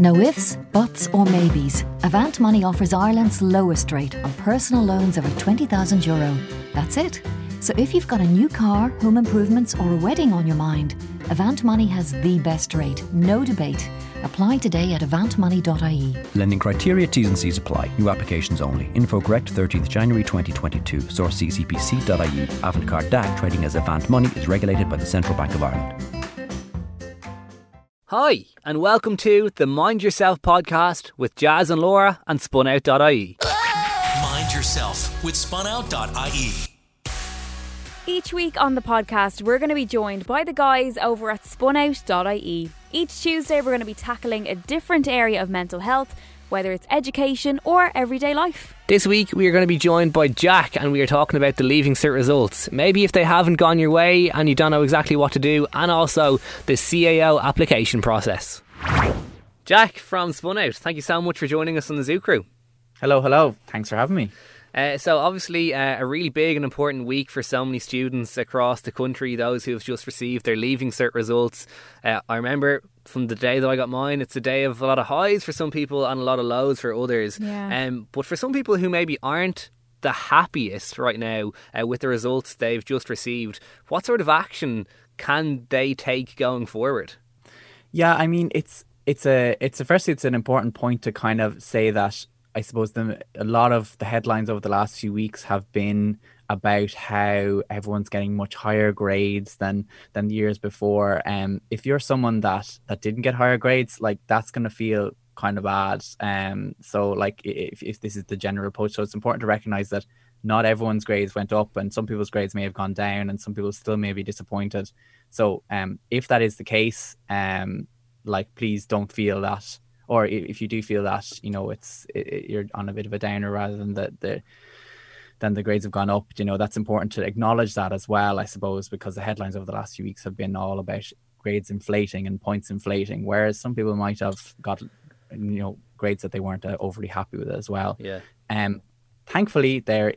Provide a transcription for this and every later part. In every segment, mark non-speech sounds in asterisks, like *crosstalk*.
No ifs, buts, or maybes. Avant Money offers Ireland's lowest rate on personal loans over €20,000. Euro. That's it. So if you've got a new car, home improvements, or a wedding on your mind, Avant Money has the best rate, no debate. Apply today at avantmoney.ie. Lending criteria, T's and C's apply. New applications only. Info correct 13th January 2022. Source ccpc.ie. Avantcard DAC trading as Avant Money is regulated by the Central Bank of Ireland. Hi, and welcome to the Mind Yourself podcast with Jaz and Laura and spunout.ie. Mind Yourself with spunout.ie. Each week on the podcast, we're going to be joined by the guys over at spunout.ie. Each Tuesday, we're going to be tackling a different area of mental health whether it's education or everyday life. This week we are going to be joined by Jack and we are talking about the Leaving Cert results. Maybe if they haven't gone your way and you don't know exactly what to do, and also the CAO application process. Jack from Spun Out, thank you so much for joining us on the Zoo Crew. Hello, hello. Thanks for having me. Uh, so obviously uh, a really big and important week for so many students across the country. Those who have just received their leaving cert results. Uh, I remember from the day that I got mine, it's a day of a lot of highs for some people and a lot of lows for others. Yeah. Um, but for some people who maybe aren't the happiest right now uh, with the results they've just received, what sort of action can they take going forward? Yeah, I mean it's it's a it's a firstly it's an important point to kind of say that I suppose the, a lot of the headlines over the last few weeks have been about how everyone's getting much higher grades than than years before. Um, if you're someone that that didn't get higher grades, like that's gonna feel kind of bad. Um, so like if, if this is the general approach, so it's important to recognize that not everyone's grades went up, and some people's grades may have gone down, and some people still may be disappointed. So um, if that is the case, um, like please don't feel that or if you do feel that you know it's it, you're on a bit of a downer rather than the the then the grades have gone up you know that's important to acknowledge that as well i suppose because the headlines over the last few weeks have been all about grades inflating and points inflating whereas some people might have got you know grades that they weren't uh, overly happy with as well. Yeah. Um thankfully there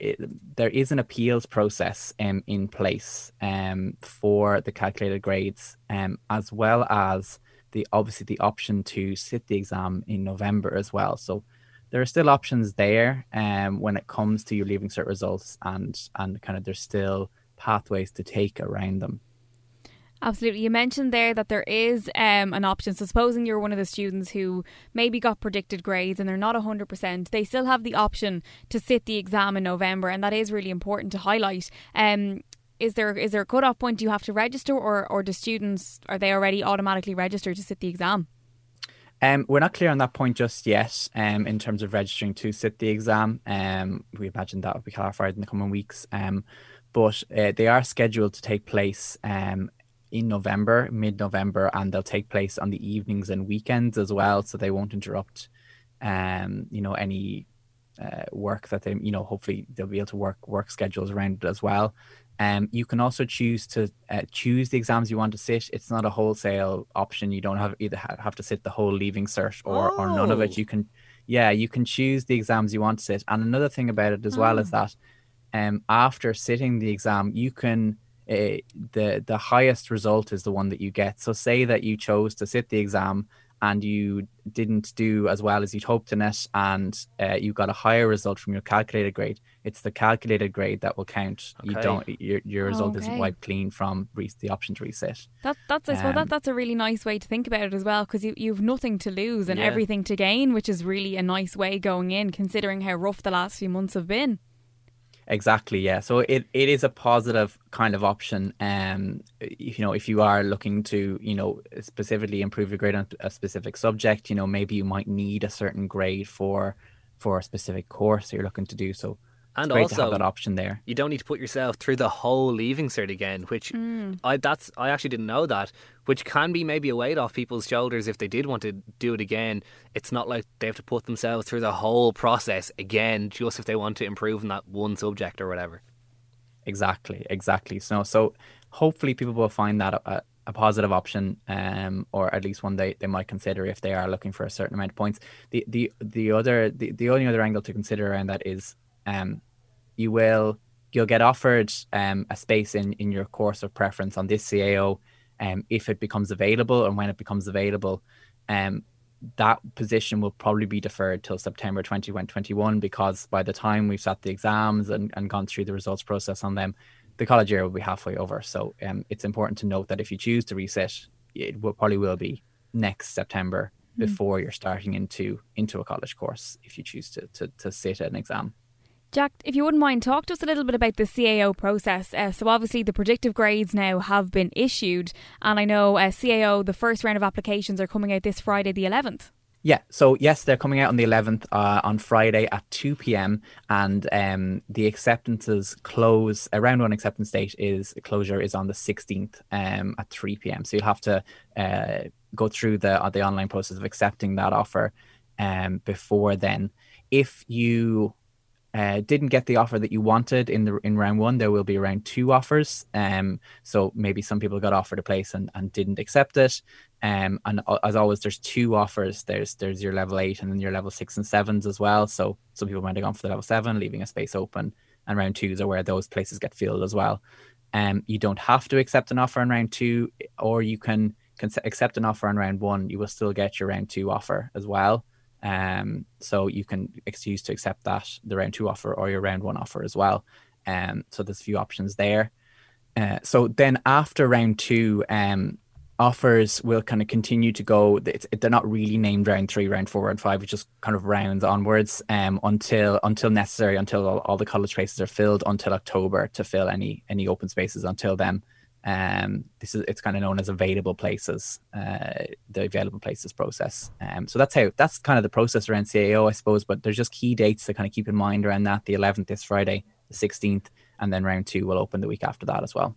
there is an appeals process um, in place um, for the calculated grades um, as well as the obviously the option to sit the exam in November as well. So there are still options there um, when it comes to your leaving cert results and and kind of there's still pathways to take around them. Absolutely. You mentioned there that there is um, an option. So, supposing you're one of the students who maybe got predicted grades and they're not 100%, they still have the option to sit the exam in November. And that is really important to highlight. Um, is there is there a cut off point? Do you have to register, or or do students are they already automatically registered to sit the exam? Um, we're not clear on that point just yet. Um, in terms of registering to sit the exam, um, we imagine that will be clarified in the coming weeks. Um, but uh, they are scheduled to take place um in November, mid November, and they'll take place on the evenings and weekends as well, so they won't interrupt, um, you know, any uh, work that they, you know, hopefully they'll be able to work work schedules around it as well. Um, you can also choose to uh, choose the exams you want to sit. It's not a wholesale option. You don't have either have to sit the whole leaving cert or, oh. or none of it. Oh. You can, yeah, you can choose the exams you want to sit. And another thing about it as oh. well is that um, after sitting the exam, you can uh, the the highest result is the one that you get. So say that you chose to sit the exam and you didn't do as well as you'd hoped in it and uh, you got a higher result from your calculated grade it's the calculated grade that will count okay. you don't your, your result okay. isn't wiped clean from re- the option to reset that, that's um, well, that, that's a really nice way to think about it as well because you, you've nothing to lose and yeah. everything to gain which is really a nice way going in considering how rough the last few months have been Exactly, yeah. So it, it is a positive kind of option. Um, you know, if you are looking to, you know, specifically improve your grade on a specific subject, you know, maybe you might need a certain grade for for a specific course you're looking to do. So and great also to have that option there. You don't need to put yourself through the whole leaving cert again, which mm. I that's I actually didn't know that, which can be maybe a weight off people's shoulders if they did want to do it again. It's not like they have to put themselves through the whole process again just if they want to improve in that one subject or whatever. Exactly, exactly. So so hopefully people will find that a, a positive option, um, or at least one they, they might consider if they are looking for a certain amount of points. The the the other the, the only other angle to consider around that is um, you will you'll get offered um, a space in in your course of preference on this CAO um, if it becomes available and when it becomes available. Um, that position will probably be deferred till September 2021 because by the time we've sat the exams and, and gone through the results process on them, the college year will be halfway over. So um, it's important to note that if you choose to reset, it will probably will be next September mm. before you're starting into into a college course if you choose to to, to sit an exam. Jack, if you wouldn't mind, talk to us a little bit about the CAO process. Uh, so, obviously, the predictive grades now have been issued, and I know uh, CAO, the first round of applications are coming out this Friday, the 11th. Yeah, so yes, they're coming out on the 11th uh, on Friday at 2 p.m. and um, the acceptances close. Around one acceptance date is closure is on the 16th um, at 3 p.m. So you'll have to uh, go through the uh, the online process of accepting that offer um, before then. If you uh, didn't get the offer that you wanted in the in round one, there will be around two offers. Um, so maybe some people got offered a place and, and didn't accept it. Um, and as always, there's two offers. There's there's your level eight and then your level six and sevens as well. So some people might have gone for the level seven, leaving a space open. And round twos are where those places get filled as well. Um, you don't have to accept an offer in round two, or you can, can accept an offer in round one. You will still get your round two offer as well. Um, so you can choose to accept that the round two offer or your round one offer as well. Um, so there's a few options there. Uh, so then after round two, um, offers will kind of continue to go. It's, they're not really named round three, round four, round five. It's just kind of rounds onwards um, until until necessary, until all, all the college spaces are filled, until October to fill any any open spaces. Until then, um, this is it's kind of known as available places, uh, the available places process. Um, so that's how that's kind of the process around CAO, I suppose. But there's just key dates to kind of keep in mind around that. The 11th this Friday, the 16th, and then round two will open the week after that as well.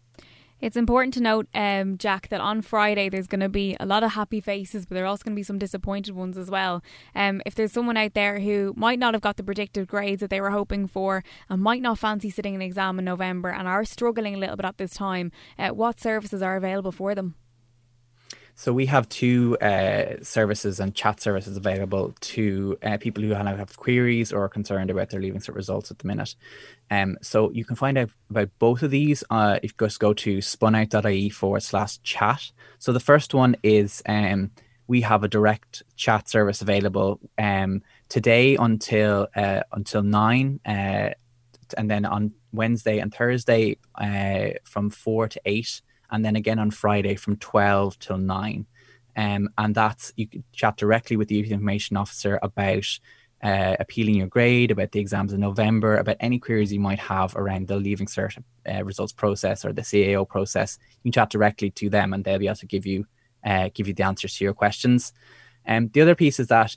It's important to note, um, Jack, that on Friday there's going to be a lot of happy faces, but there are also going to be some disappointed ones as well. Um, if there's someone out there who might not have got the predicted grades that they were hoping for and might not fancy sitting an exam in November and are struggling a little bit at this time, uh, what services are available for them? So we have two uh, services and chat services available to uh, people who have queries or are concerned about their Leaving Cert results at the minute. Um, so you can find out about both of these uh, if you just go to spunout.ie forward slash chat. So the first one is um, we have a direct chat service available um, today until uh, until nine, uh, and then on Wednesday and Thursday uh, from four to eight and then again on Friday from 12 till 9. Um, and that's you can chat directly with the youth information officer about uh, appealing your grade, about the exams in November, about any queries you might have around the Leaving Cert uh, results process or the CAO process. You can chat directly to them, and they'll be able to give you uh, give you the answers to your questions. And um, the other piece is that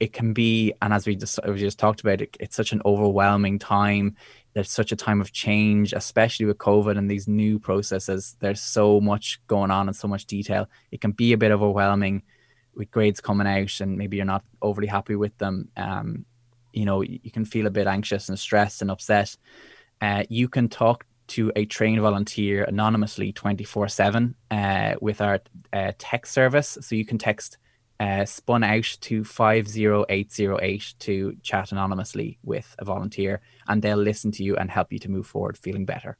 it can be, and as we just we just talked about, it, it's such an overwhelming time there's such a time of change, especially with COVID and these new processes. There's so much going on and so much detail. It can be a bit overwhelming with grades coming out, and maybe you're not overly happy with them. Um, you know, you can feel a bit anxious and stressed and upset. Uh, you can talk to a trained volunteer anonymously 24 uh, 7 with our uh, text service. So you can text uh, spun out to 50808 to chat anonymously with a volunteer, and they'll listen to you and help you to move forward feeling better.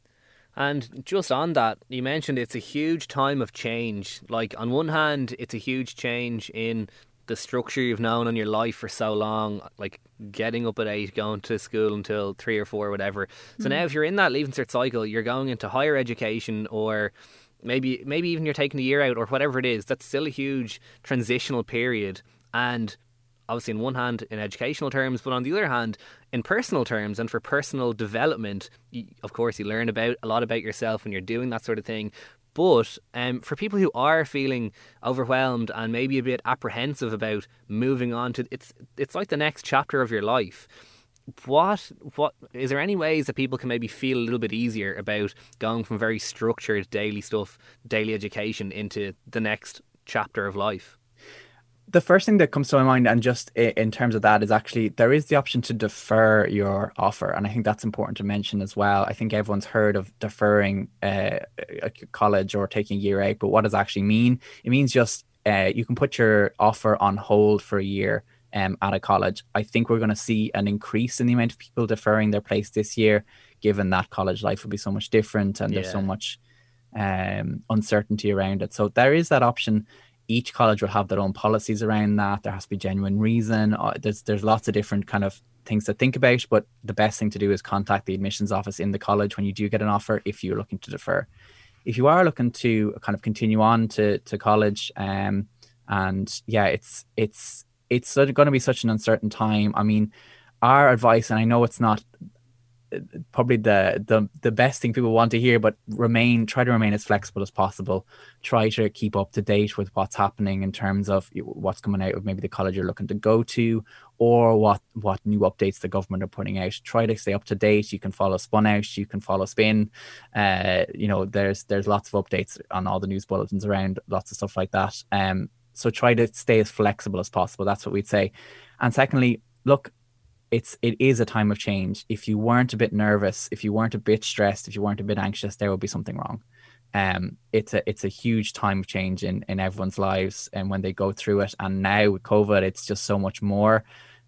And just on that, you mentioned it's a huge time of change. Like, on one hand, it's a huge change in the structure you've known in your life for so long, like getting up at eight, going to school until three or four, whatever. So mm. now, if you're in that leaving cert cycle, you're going into higher education or maybe maybe even you're taking a year out or whatever it is, that's still a huge transitional period. And obviously, in one hand, in educational terms, but on the other hand, in personal terms and for personal development, you, of course, you learn about a lot about yourself when you're doing that sort of thing. But um, for people who are feeling overwhelmed and maybe a bit apprehensive about moving on to it's it's like the next chapter of your life what what is there any ways that people can maybe feel a little bit easier about going from very structured daily stuff, daily education into the next chapter of life? The first thing that comes to my mind, and just in terms of that, is actually there is the option to defer your offer, and I think that's important to mention as well. I think everyone's heard of deferring uh, a college or taking year out, but what does actually mean? It means just uh, you can put your offer on hold for a year um, at a college. I think we're going to see an increase in the amount of people deferring their place this year, given that college life will be so much different and yeah. there's so much um, uncertainty around it. So there is that option. each college will have their own policies around that. There has to be genuine reason. Uh, there's there's lots of different kind of things to think about, but the best thing to do is contact the admissions office in the college when you do get an offer if you're looking to defer. If you are looking to kind of continue on to to college, um, and yeah, it's it's it's going to be such an uncertain time. I mean, our advice, and I know it's not probably the the the best thing people want to hear but remain try to remain as flexible as possible. Try to keep up to date with what's happening in terms of what's coming out of maybe the college you're looking to go to or what what new updates the government are putting out. Try to stay up to date. You can follow spun out. You can follow spin. Uh you know there's there's lots of updates on all the news bulletins around lots of stuff like that. Um so try to stay as flexible as possible that's what we'd say and secondly look it's it is a time of change. If you weren't a bit nervous, if you weren't a bit stressed, if you weren't a bit anxious, there would be something wrong. Um, it's a it's a huge time of change in in everyone's lives, and when they go through it, and now with COVID, it's just so much more.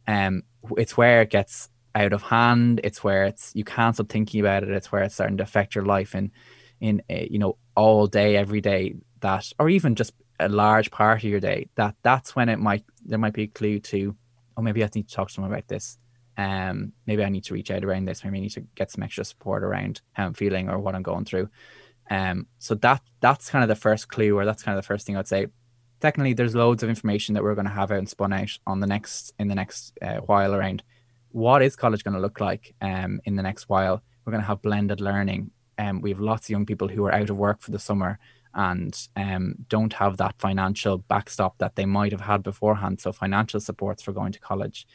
Um, it's where it gets out of hand. It's where it's you can't stop thinking about it. It's where it's starting to affect your life in in uh, you know all day, every day. That or even just a large part of your day. That that's when it might there might be a clue to, oh maybe I need to talk to someone about this um, maybe I need to reach out around this. Maybe I need to get some extra support around how I'm feeling or what I'm going through. Um, so that that's kind of the first clue, or that's kind of the first thing I'd say. Technically, there's loads of information that we're going to have out and spun out on the next in the next uh, while around what is college going to look like um, in the next while. We're going to have blended learning. Um, we have lots of young people who are out of work for the summer and um, don't have that financial backstop that they might have had beforehand. So financial supports for going to college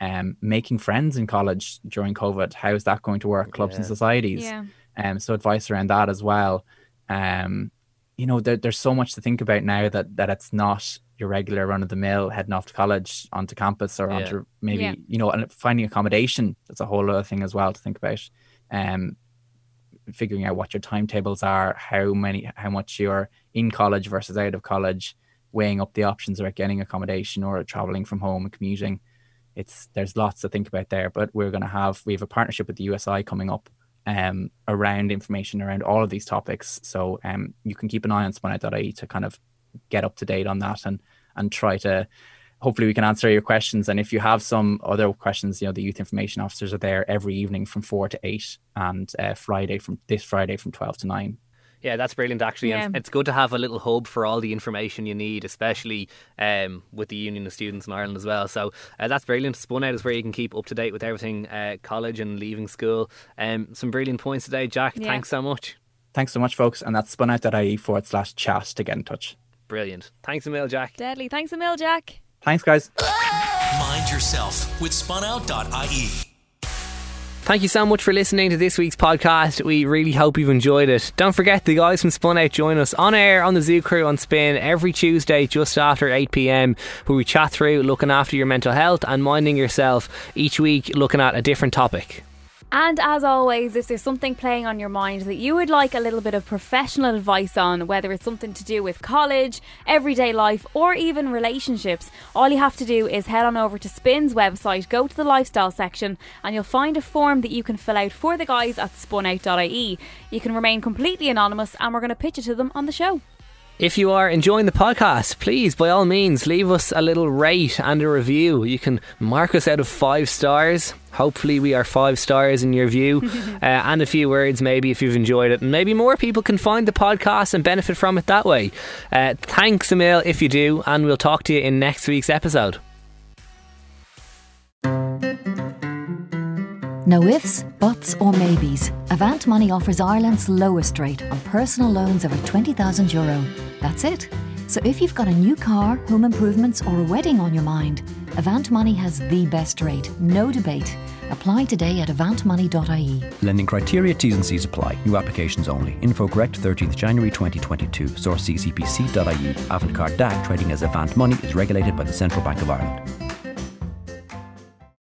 um, making friends in college during COVID. How is that going to work? Clubs yeah. and societies. Yeah. Um, so advice around that as well. Um, you know, there, there's so much to think about now that that it's not your regular run of the mill heading off to college onto campus or yeah. onto maybe yeah. you know and finding accommodation that's a whole other thing as well to think about um figuring out what your timetables are how many how much you're in college versus out of college weighing up the options about getting accommodation or traveling from home and commuting it's there's lots to think about there. But we're going to have we have a partnership with the USI coming up um, around information around all of these topics. So um, you can keep an eye on spunout.ie to kind of get up to date on that and and try to hopefully we can answer your questions. And if you have some other questions, you know the youth information officers are there every evening from four to eight and uh, Friday from this Friday from twelve to nine. Yeah, that's brilliant actually. Yeah. And it's good to have a little hub for all the information you need, especially um, with the Union of Students in Ireland as well. So uh, that's brilliant. Spun Out is where you can keep up to date with everything uh, college and leaving school. Um, some brilliant points today, Jack. Yeah. Thanks so much. Thanks so much, folks. And that's spunout.ie forward slash chat to get in touch. Brilliant. Thanks a mil, Jack. Deadly. Thanks a mil, Jack. Thanks, guys. Mind yourself with spunout.ie. Thank you so much for listening to this week's podcast. We really hope you've enjoyed it. Don't forget, the guys from Spun Out join us on air on the Zoo Crew on Spin every Tuesday just after 8 pm, where we chat through looking after your mental health and minding yourself each week, looking at a different topic. And as always, if there's something playing on your mind that you would like a little bit of professional advice on, whether it's something to do with college, everyday life, or even relationships, all you have to do is head on over to Spin's website, go to the lifestyle section, and you'll find a form that you can fill out for the guys at spunout.ie. You can remain completely anonymous, and we're going to pitch it to them on the show. If you are enjoying the podcast, please, by all means, leave us a little rate and a review. You can mark us out of five stars. Hopefully, we are five stars in your view, *laughs* uh, and a few words maybe if you've enjoyed it. And maybe more people can find the podcast and benefit from it that way. Uh, thanks, Emil, if you do, and we'll talk to you in next week's episode. No ifs, buts, or maybes. Avant Money offers Ireland's lowest rate on personal loans over €20,000. That's it. So if you've got a new car, home improvements, or a wedding on your mind, Avant Money has the best rate, no debate. Apply today at avantmoney.ie. Lending criteria T's and C's apply. New applications only. Info correct 13th January 2022. Source ccpc.ie. Avantcard DAC trading as Avant Money is regulated by the Central Bank of Ireland.